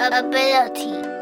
ability.